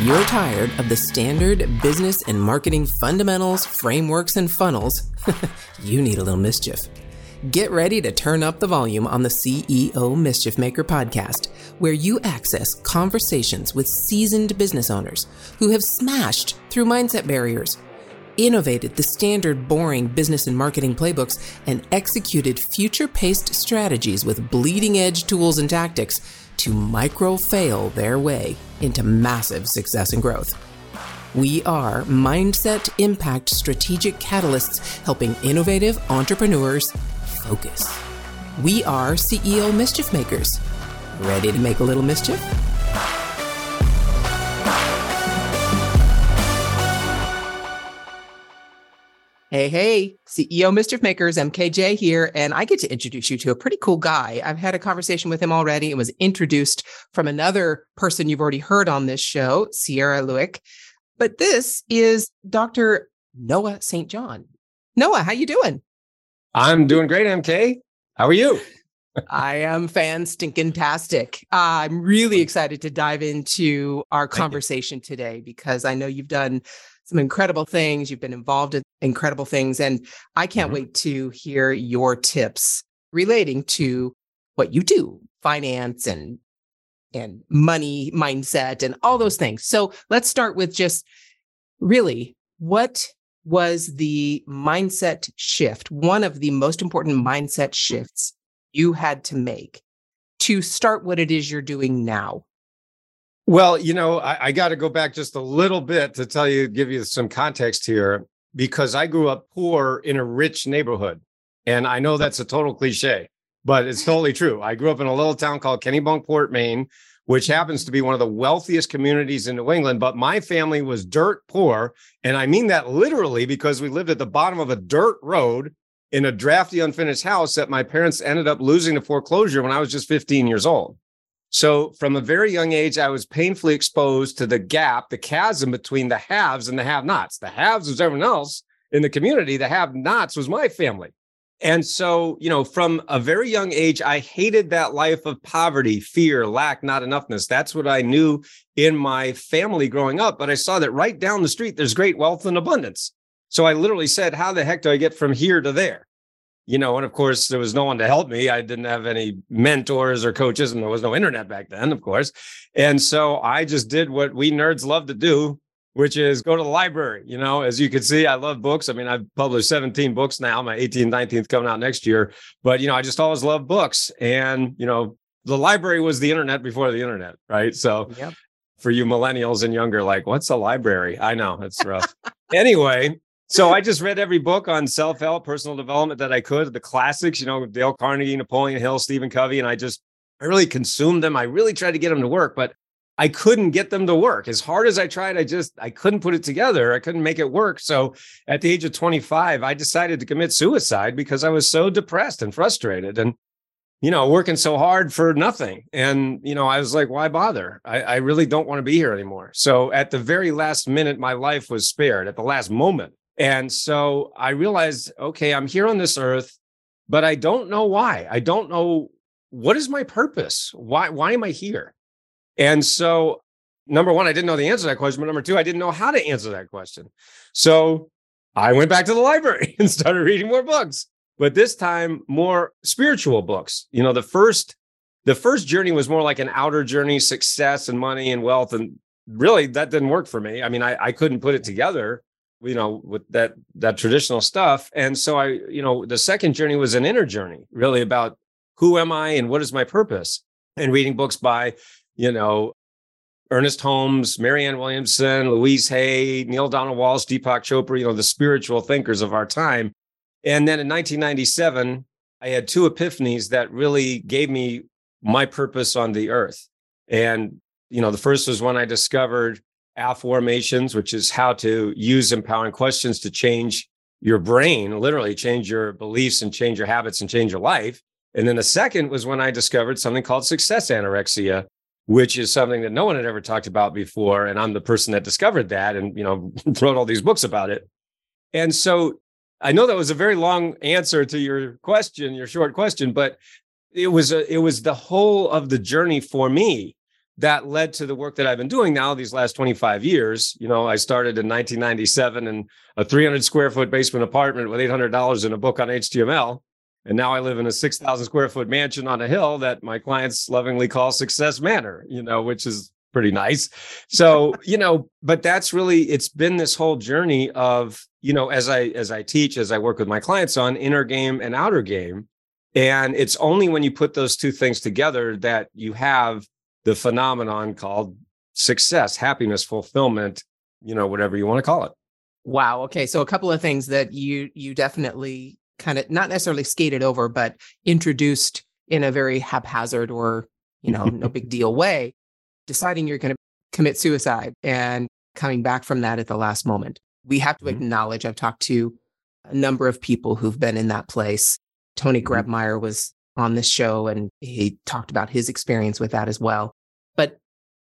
You're tired of the standard business and marketing fundamentals, frameworks, and funnels, you need a little mischief. Get ready to turn up the volume on the CEO Mischief Maker podcast, where you access conversations with seasoned business owners who have smashed through mindset barriers, innovated the standard boring business and marketing playbooks, and executed future paced strategies with bleeding edge tools and tactics to micro fail their way into massive success and growth. We are Mindset Impact Strategic Catalysts helping innovative entrepreneurs focus. We are CEO Mischief Makers. Ready to make a little mischief? Hey, hey, CEO Mischief Makers, MKJ here, and I get to introduce you to a pretty cool guy. I've had a conversation with him already and was introduced from another person you've already heard on this show, Sierra Luick. But this is Dr. Noah St. John. Noah, how you doing? I'm doing great, MK. How are you? I am fan stinking tastic. Uh, I'm really excited to dive into our conversation today because I know you've done some incredible things. You've been involved in incredible things. And I can't mm-hmm. wait to hear your tips relating to what you do, finance and and money mindset and all those things. So let's start with just really what was the mindset shift, one of the most important mindset shifts you had to make to start what it is you're doing now? Well, you know, I, I got to go back just a little bit to tell you, give you some context here, because I grew up poor in a rich neighborhood. And I know that's a total cliche, but it's totally true. I grew up in a little town called Kennebunkport, Maine, which happens to be one of the wealthiest communities in New England. But my family was dirt poor. And I mean that literally because we lived at the bottom of a dirt road in a drafty, unfinished house that my parents ended up losing to foreclosure when I was just 15 years old. So from a very young age, I was painfully exposed to the gap, the chasm between the haves and the have nots. The haves was everyone else in the community, the have nots was my family. And so, you know, from a very young age, I hated that life of poverty, fear, lack, not enoughness. That's what I knew in my family growing up. But I saw that right down the street, there's great wealth and abundance. So I literally said, How the heck do I get from here to there? You know, and of course, there was no one to help me. I didn't have any mentors or coaches, and there was no internet back then, of course. And so I just did what we nerds love to do, which is go to the library. You know, as you can see, I love books. I mean, I've published 17 books now, my 18th, 19th coming out next year. But, you know, I just always love books. And, you know, the library was the internet before the internet, right? So, yep. for you millennials and younger, like, what's a library? I know it's rough. anyway, so I just read every book on self help, personal development that I could, the classics, you know, Dale Carnegie, Napoleon Hill, Stephen Covey, and I just I really consumed them. I really tried to get them to work, but I couldn't get them to work. As hard as I tried, I just I couldn't put it together. I couldn't make it work. So at the age of 25, I decided to commit suicide because I was so depressed and frustrated and you know, working so hard for nothing. And, you know, I was like, why bother? I, I really don't want to be here anymore. So at the very last minute, my life was spared at the last moment. And so I realized, okay, I'm here on this earth, but I don't know why. I don't know what is my purpose? Why, why am I here? And so, number one, I didn't know the answer to that question. But number two, I didn't know how to answer that question. So I went back to the library and started reading more books, but this time more spiritual books. You know, the first the first journey was more like an outer journey, success and money and wealth. And really that didn't work for me. I mean, I, I couldn't put it together you know with that that traditional stuff. And so i you know the second journey was an inner journey really about who am i and what is my purpose? And reading books by you know ernest holmes marianne williamson louise hay Neale donald walsch deepak chopra you know the spiritual thinkers of our time. And then in 1997 i had two epiphanies that really gave me my purpose on the earth. And you know the first was when i discovered afformations, which is how to use empowering questions to change your brain, literally change your beliefs and change your habits and change your life. And then the second was when I discovered something called success anorexia, which is something that no one had ever talked about before. And I'm the person that discovered that and, you know, wrote all these books about it. And so I know that was a very long answer to your question, your short question, but it was a, it was the whole of the journey for me that led to the work that I've been doing now these last 25 years. You know, I started in 1997 in a 300 square foot basement apartment with $800 in a book on HTML. And now I live in a 6,000 square foot mansion on a hill that my clients lovingly call Success Manor, you know, which is pretty nice. So, you know, but that's really it's been this whole journey of, you know, as I as I teach, as I work with my clients on inner game and outer game. And it's only when you put those two things together that you have the phenomenon called success, happiness, fulfillment, you know, whatever you want to call it. Wow. Okay. So a couple of things that you you definitely kind of not necessarily skated over, but introduced in a very haphazard or, you know, no big deal way, deciding you're going to commit suicide and coming back from that at the last moment. We have to mm-hmm. acknowledge, I've talked to a number of people who've been in that place. Tony mm-hmm. Grebmeier was on this show and he talked about his experience with that as well. But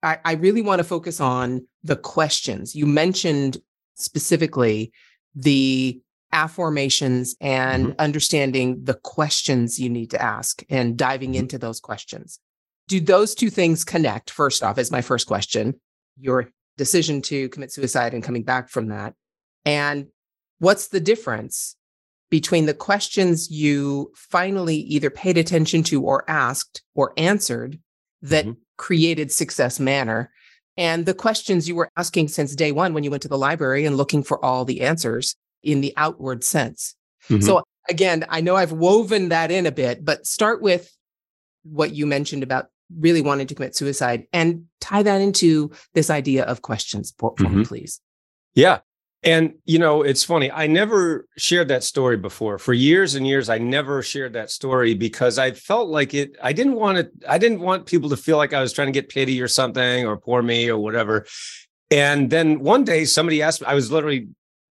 I, I really want to focus on the questions. You mentioned specifically the afformations and mm-hmm. understanding the questions you need to ask and diving mm-hmm. into those questions. Do those two things connect? First off, is my first question your decision to commit suicide and coming back from that. And what's the difference between the questions you finally either paid attention to or asked or answered that mm-hmm. created Success Manor and the questions you were asking since day one when you went to the library and looking for all the answers in the outward sense. Mm-hmm. So again, I know I've woven that in a bit, but start with what you mentioned about really wanting to commit suicide and tie that into this idea of questions for, for mm-hmm. me, please. Yeah. And you know, it's funny. I never shared that story before. For years and years, I never shared that story because I felt like it. I didn't want it. I didn't want people to feel like I was trying to get pity or something or poor me or whatever. And then one day, somebody asked me. I was literally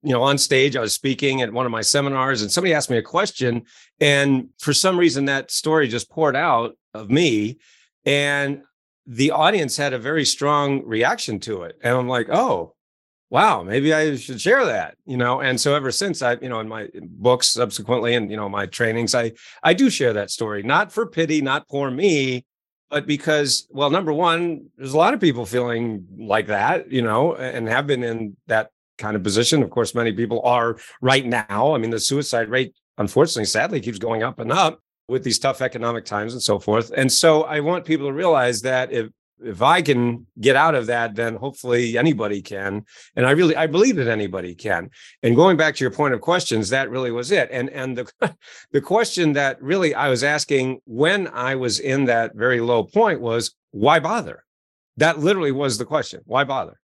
you know, on stage, I was speaking at one of my seminars and somebody asked me a question. And for some reason, that story just poured out of me. And the audience had a very strong reaction to it. And I'm like, oh, wow, maybe I should share that, you know. And so ever since I, you know, in my eh, books subsequently and, you know, my trainings, I, I do share that story, not for pity, not for me, but because, well, number one, there's a lot of people feeling like that, you know, and have been in that kind of position. Of course, many people are right now. I mean, the suicide rate, unfortunately, sadly, keeps going up and up with these tough economic times and so forth. And so I want people to realize that if if I can get out of that, then hopefully anybody can. And I really I believe that anybody can. And going back to your point of questions, that really was it. And and the the question that really I was asking when I was in that very low point was why bother? That literally was the question. Why bother?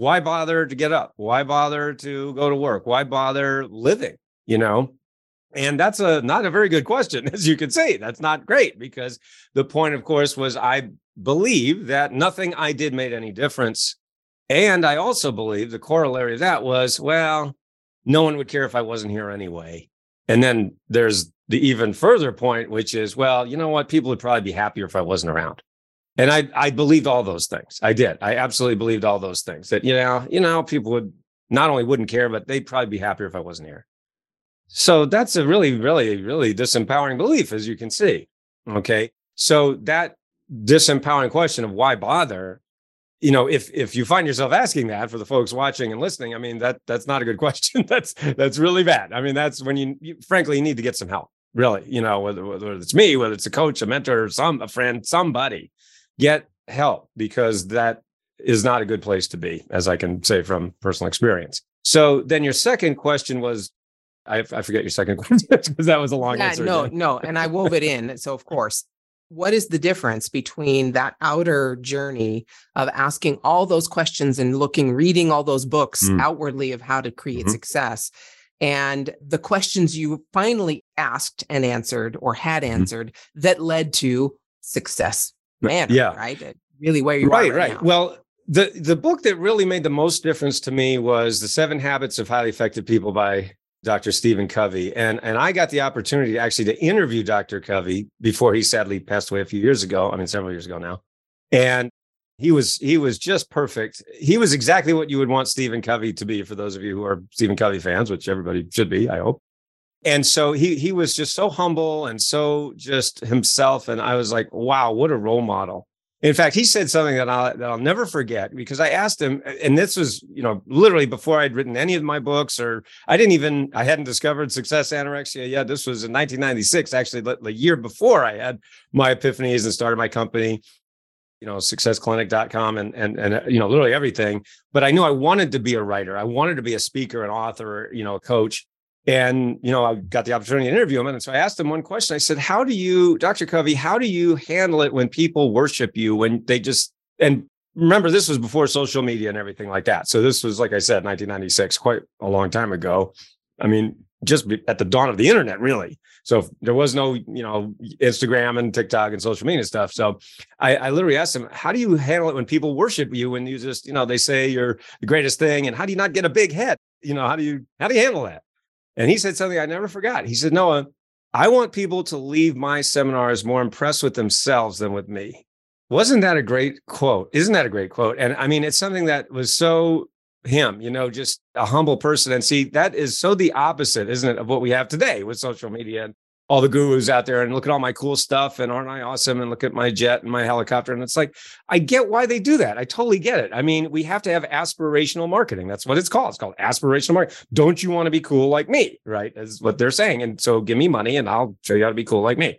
why bother to get up? Why bother to go to work? Why bother living? You know? And that's a not a very good question, as you can see. That's not great because the point, of course, was I believe that nothing I did made any difference. And I also believe the corollary of that was, well, no one would care if I wasn't here anyway. And then there's the even further point, which is, well, you know what? People would probably be happier if I wasn't around. And I I believed all those things. I did. I absolutely believed all those things. That you know, you know, people would not only wouldn't care, but they'd probably be happier if I wasn't here. So that's a really, really, really disempowering belief, as you can see. Okay. So that disempowering question of why bother, you know, if if you find yourself asking that for the folks watching and listening, I mean that that's not a good question. that's that's really bad. I mean, that's when you, you frankly you need to get some help. Really, you know, whether whether it's me, whether it's a coach, a mentor, some a friend, somebody get help because that is not a good place to be, as I can say from personal experience. So then your second question was, I, I forget your second question because that was a long yeah, answer. No, no. And I wove it in. So, of course, what is the difference between that outer journey of asking all those questions and looking, reading all those books mm. outwardly of how to create mm-hmm. success and the questions you finally asked and answered or had mm-hmm. answered mm-hmm. that led to success man, yeah. right? Really where you right, are right. right. Well, the the book that really made the most difference to me was The Seven Habits of Highly Effective People by Dr. Stephen Covey. And and I got the opportunity actually to interview Dr. Covey before he sadly passed away a few years ago. I mean, several years ago now. And he was he was just perfect. He was exactly what you would want Stephen Covey to be for those of you who are Stephen Covey fans, which everybody should be, I hope and so he he was just so humble and so just himself and i was like wow what a role model In fact, he said something that I'll, that I'll never forget because I asked him, and this was, you know, literally before I'd written any of my books, or I didn't even, I hadn't discovered success anorexia yet. This was in 1996, actually, the year before I had my epiphanies and started my company, you know, successclinic.com and, and, and, you know, literally everything. But I knew I wanted to be a writer. I wanted to be a speaker, an author, you know, a coach. And, you know, I got the opportunity to interview him. And so I asked him one question. I said, How do you, Dr. Covey, how do you handle it when people worship you, when they just, and remember, this was before social media and everything like that. So this was, like I said, 1996, quite a long time ago. I mean, just at the dawn of the internet, really. So there was no, you know, Instagram and TikTok and social media stuff. So I, I, literally asked him, how do you handle it when people worship you when you just, you know, they say you're the greatest thing, and how do you not get a big head? You know, how do you how do you handle that? And he said something I never forgot. He said, Noah, I want people to leave my seminars more impressed with themselves than with me. Wasn't that a great quote? Isn't that a great quote? And I mean, it's something that was so him, you know, just a humble person. And see, that is so the opposite, isn't it, of what we have today with social media and all the gurus out there and look at all my cool stuff and aren't I awesome and look at my jet and my helicopter and it's like I get why they do that. I totally get it. I mean, we have to have aspirational marketing. That's what it's called. It's called aspirational marketing. Don't you want to be cool like me, right? Is what they're saying. And so give me money and I'll show you how to be cool like me.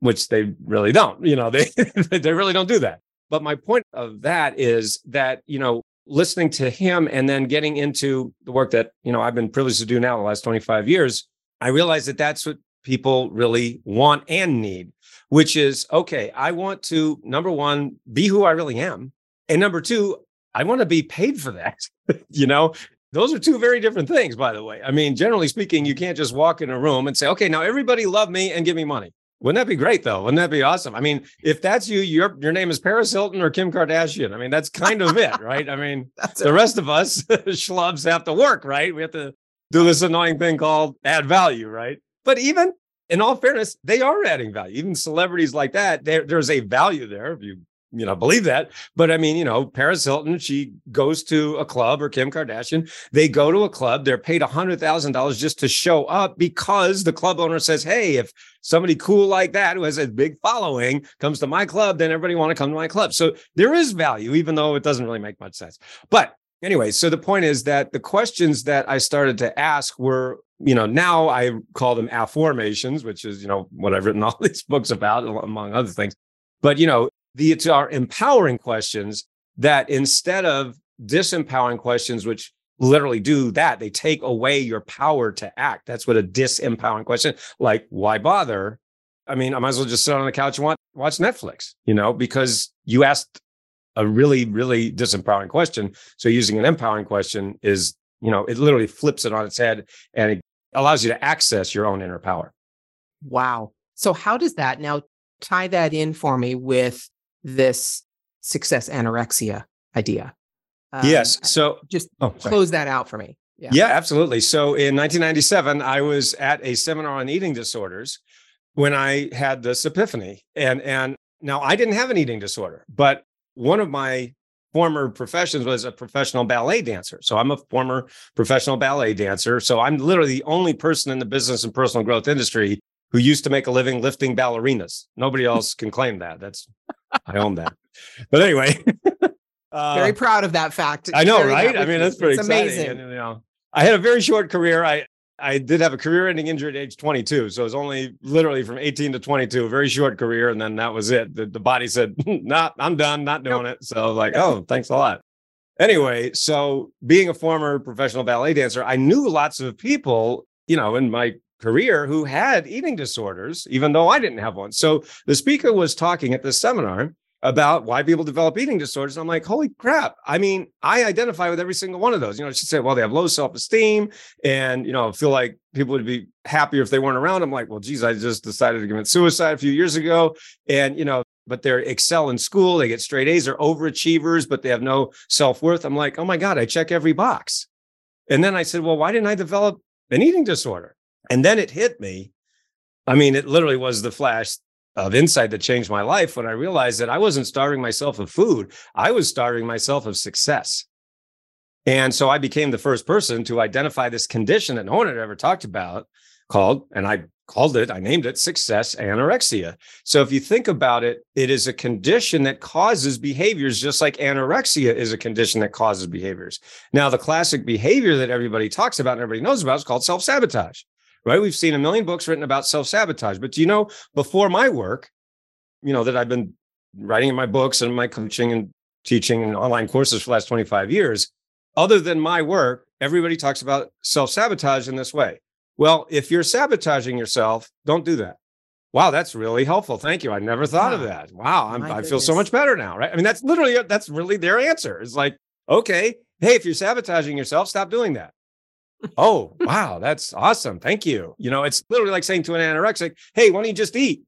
Which they really don't. You know, they they really don't do that. But my point of that is that, you know, listening to him and then getting into the work that, you know, I've been privileged to do now the last 25 years, I realized that that's what people really want and need, which is okay, I want to, number one, be who I really am. And number two, I want to be paid for that. you know, those are two very different things, by the way. I mean, generally speaking, you can't just walk in a room and say, okay, now everybody love me and give me money. Wouldn't that be great though? Wouldn't that be awesome? I mean, if that's you, your your name is Paris Hilton or Kim Kardashian. I mean, that's kind of it, right? I mean, the rest of us schlubs have to work, right? We have to do this annoying thing called add value, right? But even in all fairness, they are adding value. Even celebrities like that, there, there's a value there if you you know believe that. But I mean, you know, Paris Hilton, she goes to a club, or Kim Kardashian, they go to a club. They're paid a hundred thousand dollars just to show up because the club owner says, "Hey, if somebody cool like that who has a big following comes to my club, then everybody want to come to my club." So there is value, even though it doesn't really make much sense. But anyway, so the point is that the questions that I started to ask were, you know, now I call them afformations, which is, you know, what I've written all these books about, among other things. But, you know, the, it's our empowering questions that instead of disempowering questions, which literally do that, they take away your power to act. That's what a disempowering question, like, why bother? I mean, I might as well just sit on the couch and watch, watch Netflix, you know, because you asked a really, really disempowering question. So using an empowering question is, you know, it literally flips it on its head and it allows you to access your own inner power. Wow. So how does that now tie that in for me with this success anorexia idea? Um, yes. So just oh, close that out for me. Yeah. yeah, absolutely. So in 1997, I was at a seminar on eating disorders when I had this epiphany. And and now I didn't have an eating disorder, but one of my former professions was a professional ballet dancer. So I'm a former professional ballet dancer. So I'm literally the only person in the business and personal growth industry who used to make a living lifting ballerinas. Nobody else can claim that. That's I own that. But anyway, uh, very proud of that fact. I know, right? I mean, that's pretty it's exciting. amazing. And, you know, I had a very short career. I I did have a career-ending injury at age 22, so it was only literally from 18 to 22, a very short career, and then that was it. The, the body said, hmm, "Nah, I'm done, not doing nope. it." So like, oh, thanks a lot. Anyway, so being a former professional ballet dancer, I knew lots of people, you know, in my career who had eating disorders, even though I didn't have one. So the speaker was talking at this seminar about why people develop eating disorders. I'm like, holy crap. I mean, I identify with every single one of those. You know, she said, well, they have low self-esteem and, you know, feel like people would be happier if they weren't around. I'm like, well, geez, I just decided to commit suicide a few years ago. And, you know, but they excel in school. They get straight A's. They're overachievers, but they have no self-worth. I'm like, oh my God, I check every box. And then I said, well, why didn't I develop an eating disorder? And then it hit me. I mean, it literally was the flash of insight that changed my life when I realized that I wasn't starving myself of food, I was starving myself of success. And so I became the first person to identify this condition that no one had ever talked about, called, and I called it, I named it success anorexia. So if you think about it, it is a condition that causes behaviors, just like anorexia is a condition that causes behaviors. Now, the classic behavior that everybody talks about and everybody knows about is called self sabotage, right? We've seen a million books written about self sabotage. But do you know, before my work, you know, that I've been writing in my books and my coaching and teaching and online courses for the last 25 years, other than my work, everybody talks about self sabotage in this way. Well, if you're sabotaging yourself, don't do that. Wow, that's really helpful. Thank you. I never thought wow. of that. Wow, i feel so much better now, right? I mean, that's literally that's really their answer. It's like, okay, hey, if you're sabotaging yourself, stop doing that. Oh, wow, that's awesome. Thank you. You know, it's literally like saying to an anorexic, hey, why don't you just eat?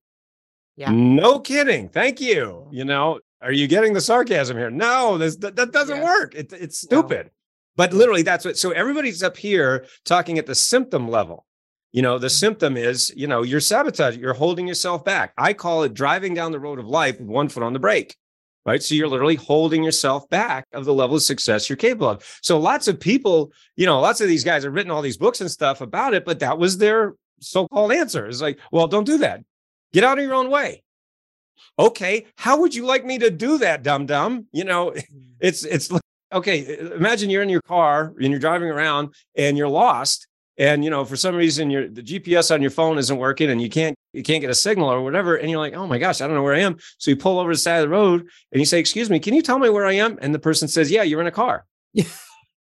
Yeah. No kidding. Thank you. You know, are you getting the sarcasm here? No, this that, that doesn't yeah. work. It, it's stupid. No. But literally, that's what. So everybody's up here talking at the symptom level. You know, the mm-hmm. symptom is, you know, you're sabotaging, you're holding yourself back. I call it driving down the road of life with one foot on the brake, right? So you're literally holding yourself back of the level of success you're capable of. So lots of people, you know, lots of these guys have written all these books and stuff about it, but that was their so called answer. It's like, well, don't do that. Get out of your own way. Okay, how would you like me to do that, dum dum? You know, mm. it's it's okay, imagine you're in your car and you're driving around and you're lost and you know for some reason your the gps on your phone isn't working and you can't you can't get a signal or whatever and you're like oh my gosh i don't know where i am. So you pull over the side of the road and you say excuse me can you tell me where i am? And the person says yeah you're in a car. Yeah.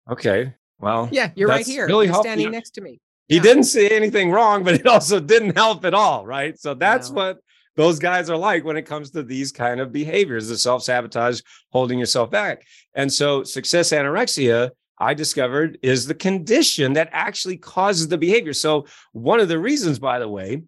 Okay well yeah you're right here. really you're standing next to me. He didn't say anything wrong but it also didn't help at all right? So that's no. what those guys are like when it comes to these kind of behaviors, the self sabotage, holding yourself back. And so, success anorexia, I discovered, is the condition that actually causes the behavior. So, one of the reasons, by the way,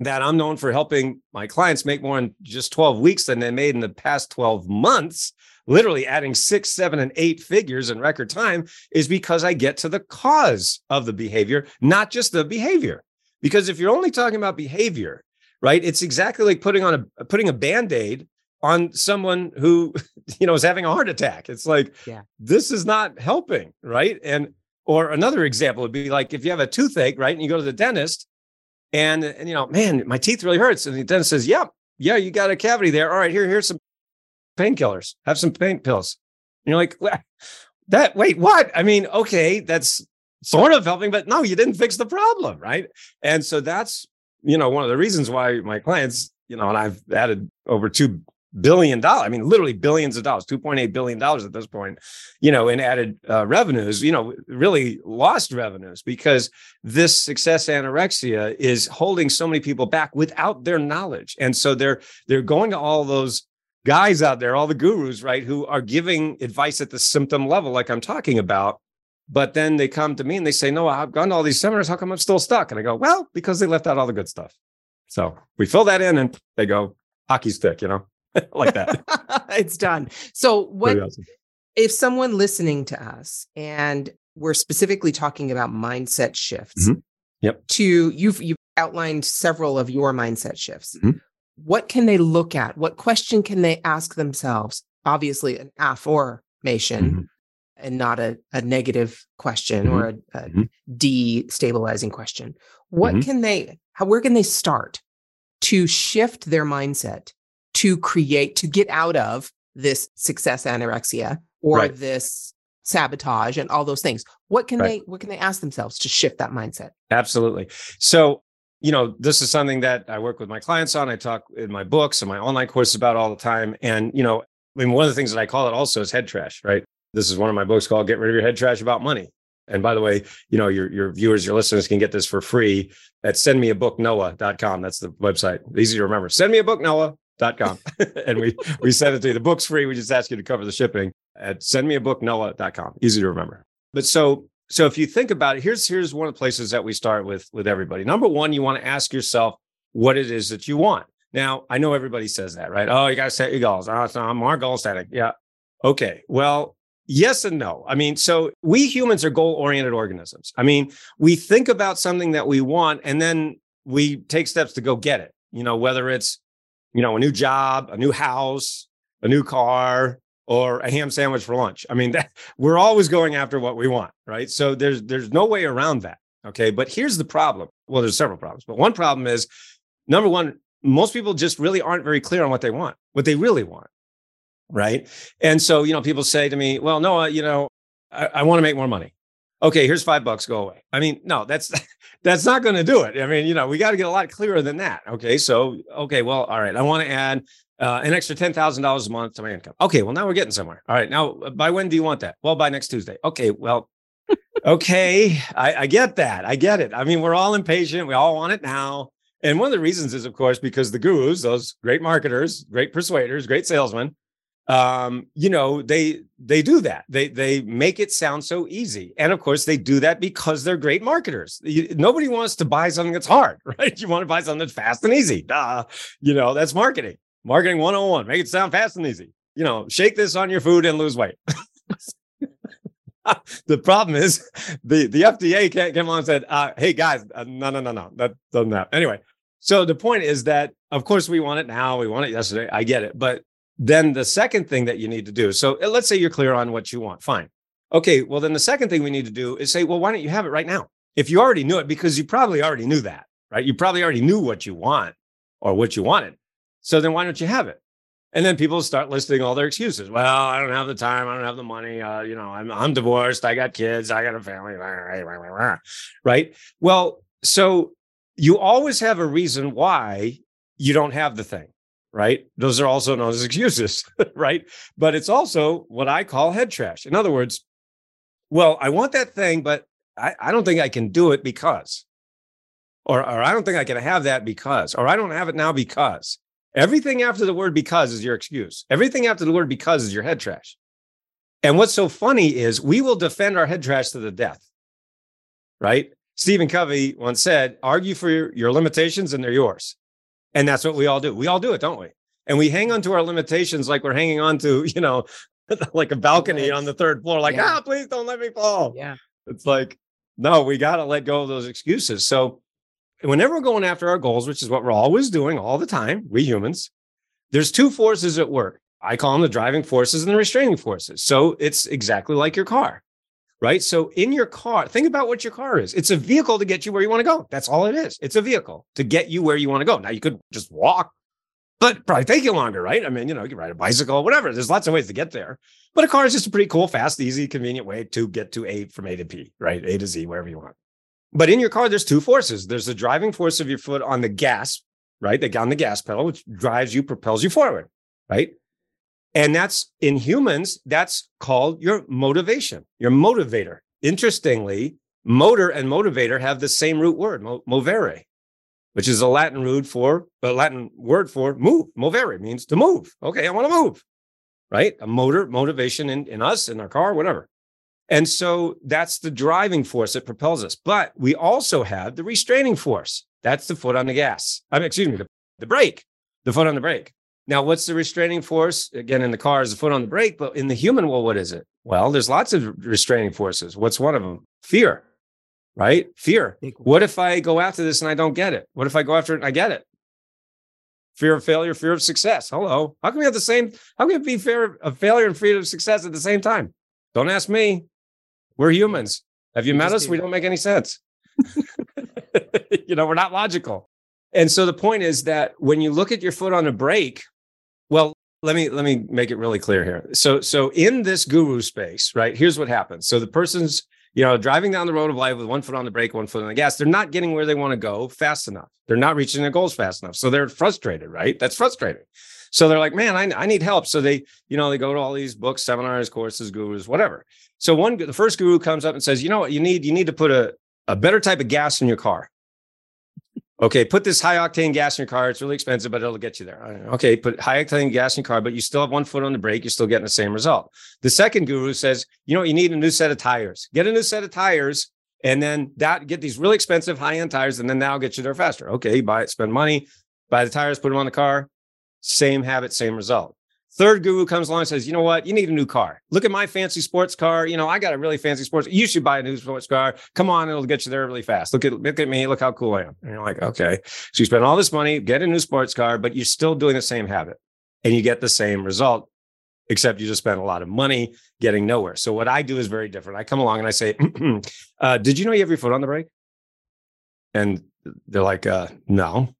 that I'm known for helping my clients make more in just 12 weeks than they made in the past 12 months, literally adding six, seven, and eight figures in record time, is because I get to the cause of the behavior, not just the behavior. Because if you're only talking about behavior, right? It's exactly like putting on a putting a band-aid on someone who you know is having a heart attack. It's like yeah. this is not helping, right? And or another example would be like if you have a toothache, right? And you go to the dentist and, uh, and you know, man, my teeth really hurts. And the dentist says, Yep, yeah, you got a cavity there. All right, here, here's some painkillers. Have some pain pills. And you're like, that wait, what? I mean, okay, that's sort of helping, but no, you didn't fix the problem, right? And so that's you know, one of the reasons why my clients, you know, and I've added over two billion dollars. I mean, literally billions of dollars, two point eight billion dollars at this point. You know, in added uh, revenues. You know, really lost revenues because this success anorexia is holding so many people back without their knowledge, and so they're they're going to all those guys out there, all the gurus, right, who are giving advice at the symptom level, like I'm talking about, but then they come to me and they say, No, I've gone to all these seminars. How come I'm still stuck? And I go, Well, because they left out all the good stuff. So we fill that in and they go, hockey stick, you know, like that. it's done. So, what awesome. if someone listening to us and we're specifically talking about mindset shifts? Mm-hmm. Yep. To you've you've outlined several of your mindset shifts. Mm-hmm. What can they look at? What question can they ask themselves? Obviously, an afformation. Mm-hmm and not a, a negative question mm-hmm. or a, a mm-hmm. destabilizing question. What mm-hmm. can they, how, where can they start to shift their mindset to create, to get out of this success anorexia or right. this sabotage and all those things? What can right. they, what can they ask themselves to shift that mindset? Absolutely. So, you know, this is something that I work with my clients on. I talk in my books and my online courses about all the time. And, you know, I mean, one of the things that I call it also is head trash, right? This is one of my books called Get Rid of Your Head Trash About Money. And by the way, you know, your, your viewers, your listeners can get this for free at sendmeabooknoah.com. That's the website. Easy to remember. Send me a book, Noah.com. and we we send it to you. The book's free. We just ask you to cover the shipping at sendmeabooknoah.com. Easy to remember. But so so if you think about it, here's here's one of the places that we start with with everybody. Number one, you want to ask yourself what it is that you want. Now, I know everybody says that, right? Oh, you got to set your goals. Oh, I'm more goal setting. Yeah. Okay. Well, Yes and no. I mean, so we humans are goal oriented organisms. I mean, we think about something that we want and then we take steps to go get it. You know, whether it's, you know, a new job, a new house, a new car, or a ham sandwich for lunch. I mean, that, we're always going after what we want, right? So there's there's no way around that. Okay. But here's the problem. Well, there's several problems, but one problem is number one, most people just really aren't very clear on what they want, what they really want. Right. And so, you know, people say to me, well, no, you know, I, I want to make more money. Okay, here's five bucks, go away. I mean, no, that's that's not going to do it. I mean, you know, we got to get a lot clearer than that. Okay. So, okay, well, all right. I want to add uh, an extra $10,000 a month to my income. Okay. Well, now we're getting somewhere. All right. Now, uh, by when do you want that? Well, by next Tuesday. Okay. Well, okay. I, I get that. I get it. I mean, we're all impatient. We all want it now. And one of the reasons is, of course, because the gurus, those great marketers, great persuaders, great salesmen, um, you know, they they do that. They they make it sound so easy, and of course, they do that because they're great marketers. You, nobody wants to buy something that's hard, right? You want to buy something that's fast and easy. Duh. You know, that's marketing. Marketing 101. Make it sound fast and easy. You know, shake this on your food and lose weight. the problem is the the FDA come along and said, uh, "Hey guys, uh, no, no, no, no, that doesn't happen." Anyway, so the point is that of course we want it now, we want it yesterday. I get it, but then the second thing that you need to do so uh, let's say you're clear on what you want fine. Okay well then the second thing we need to do is say well why don't you have it right now? If you already knew it because you probably already knew that right? You probably already knew what you want or what you wanted. So then why don't you have it? And then people start listing all their excuses. Well i don't have the time i don't have the money uh, you know I'm, I'm divorced i got kids i got a family right? Well so you always have a reason why you don't have the thing right? Those are also known as excuses, right? But it's also what I call head trash. In other words, well, I want that thing, but I, I don't think I can do it because, or, or I don't think I can have that because, or I don't have it now because. Everything after the word because is your excuse. Everything after the word because is your head trash. And what's so funny is we will defend our head trash to the death, right? Stephen Covey once said, argue for your, your limitations and they're yours. And that's what we all do. We all do it, don't we? And we hang on to our limitations like we're hanging on to, you know, like a balcony on the third floor, like, yeah. ah, please don't let me fall. Yeah. It's like, no, we got to let go of those excuses. So whenever we're going after our goals, which is what we're always doing all the time, we humans, there's two forces at work. I call them the driving forces and the restraining forces. So it's exactly like your car right? So in your car, think about what your car is. It's a vehicle to get you where you want to go. That's all it is. It's a vehicle to get you where you want to go. Now you could just walk, but probably take you longer, right? I mean, you know, you can ride a bicycle, whatever. There's lots of ways to get there. But a car is just a pretty cool, fast, easy, convenient way to get to A from A to P, right? A to Z, wherever you want. But in your car, there's two forces. There's the driving force of your foot on the gas, right? The on the gas pedal, which drives you, propels you forward, right? And that's in humans, that's called your motivation, your motivator. Interestingly, motor and motivator have the same root word, movere, which is a Latin root for a Latin word for move. Movere means to move. Okay, I want to move, right? A motor, motivation in, in us, in our car, whatever. And so that's the driving force that propels us. But we also have the restraining force. That's the foot on the gas. I mean, excuse me, the, the brake, the foot on the brake. Now, what's the restraining force? Again, in the car is the foot on the brake, but in the human, world, what is it? Well, there's lots of restraining forces. What's one of them? Fear, right? Fear. What if I go after this and I don't get it? What if I go after it and I get it? Fear of failure, fear of success. Hello. How can we have the same? How can it be fear of failure and fear of success at the same time? Don't ask me. We're humans. Have you met us? We don't make any sense. you know, we're not logical. And so the point is that when you look at your foot on a brake, let me let me make it really clear here. So so in this guru space, right? Here's what happens. So the person's you know driving down the road of life with one foot on the brake, one foot on the gas. They're not getting where they want to go fast enough. They're not reaching their goals fast enough. So they're frustrated, right? That's frustrating. So they're like, man, I, I need help. So they, you know, they go to all these books, seminars, courses, gurus, whatever. So one, the first guru comes up and says, you know what, you need, you need to put a, a better type of gas in your car. Okay, put this high octane gas in your car. It's really expensive, but it'll get you there. Okay, put high octane gas in your car, but you still have one foot on the brake. You're still getting the same result. The second guru says, you know, you need a new set of tires. Get a new set of tires, and then that get these really expensive high end tires, and then that'll get you there faster. Okay, buy it, spend money, buy the tires, put them on the car. Same habit, same result. Third guru comes along and says, you know what? You need a new car. Look at my fancy sports car. You know, I got a really fancy sports. You should buy a new sports car. Come on, it'll get you there really fast. Look at look at me. Look how cool I am. And you're like, okay. So you spend all this money, get a new sports car, but you're still doing the same habit, and you get the same result, except you just spend a lot of money getting nowhere. So what I do is very different. I come along and I say, uh, did you know you have your foot on the brake? And they're like, uh, no.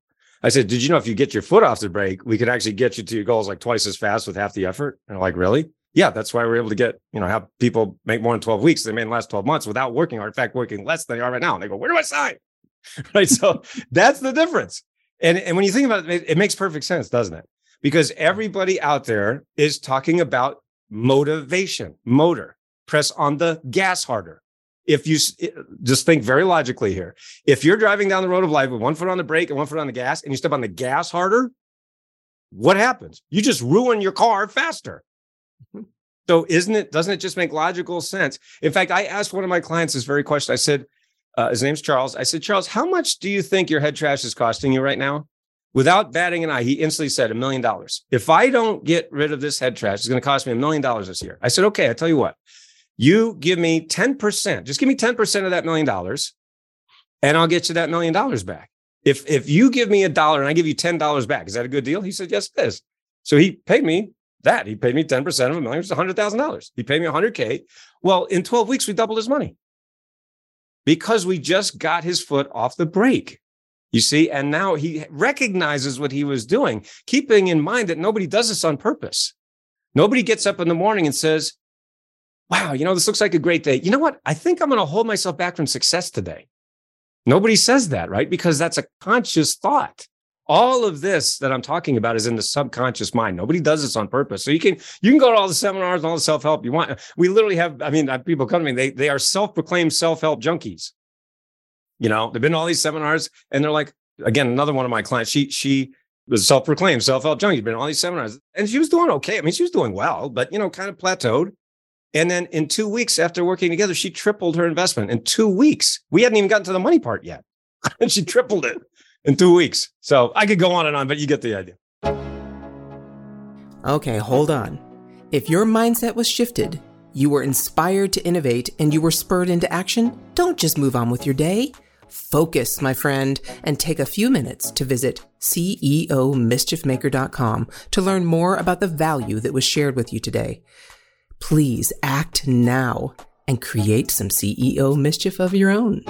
I said, did you know if you get your foot off the brake, we could actually get you to your goals like twice as fast with half the effort? And like, really? Yeah, that's why we're able to get, you know, have people make more than 12 weeks than they made in the last 12 months without working or in fact working less than they are right now. And they go, where do I sign? right. So that's the difference. And, and when you think about it, it makes perfect sense, doesn't it? Because everybody out there is talking about motivation, motor, press on the gas harder. If you just think very logically here, if you're driving down the road of life with one foot on the brake and one foot on the gas, and you step on the gas harder, what happens? You just ruin your car faster. Mm-hmm. So isn't it? Doesn't it just make logical sense? In fact, I asked one of my clients this very question. I said, uh, his name's Charles. I said, Charles, how much do you think your head trash is costing you right now? Without batting an eye, he instantly said a million dollars. If I don't get rid of this head trash, it's going to cost me a million dollars this year. I said, okay, I tell you what, you give me 10%, just give me 10% of that million dollars, and I'll get you that million dollars back. If if you give me a dollar and I give you $10 back, is that a good deal? He said, yes, it is. So he paid me that. He paid me 10% of a million, which is $100,000. He paid me 100K. Well, in 12 weeks, we doubled his money because we just got his foot off the brake. You see, and now he recognizes what he was doing, keeping in mind that nobody does this on purpose. Nobody gets up in the morning and says, Wow, you know, this looks like a great day. You know what? I think I'm going to hold myself back from success today. Nobody says that, right? Because that's a conscious thought. All of this that I'm talking about is in the subconscious mind. Nobody does this on purpose. So you can you can go to all the seminars and all the self help you want. We literally have. I mean, uh, people come to me. They they are self proclaimed self help junkies. You know, they've been to all these seminars, and they're like, again, another one of my clients. She she was self proclaimed self help junkie. Been to all these seminars, and she was doing okay. I mean, she was doing well, but you know, kind of plateaued. And then in two weeks after working together, she tripled her investment in two weeks. We hadn't even gotten to the money part yet. and she tripled it in two weeks. So I could go on and on, but you get the idea. Okay, hold on. If your mindset was shifted, you were inspired to innovate, and you were spurred into action, don't just move on with your day. Focus, my friend, and take a few minutes to visit CEOmischiefmaker.com to learn more about the value that was shared with you today. Please act now and create some CEO mischief of your own.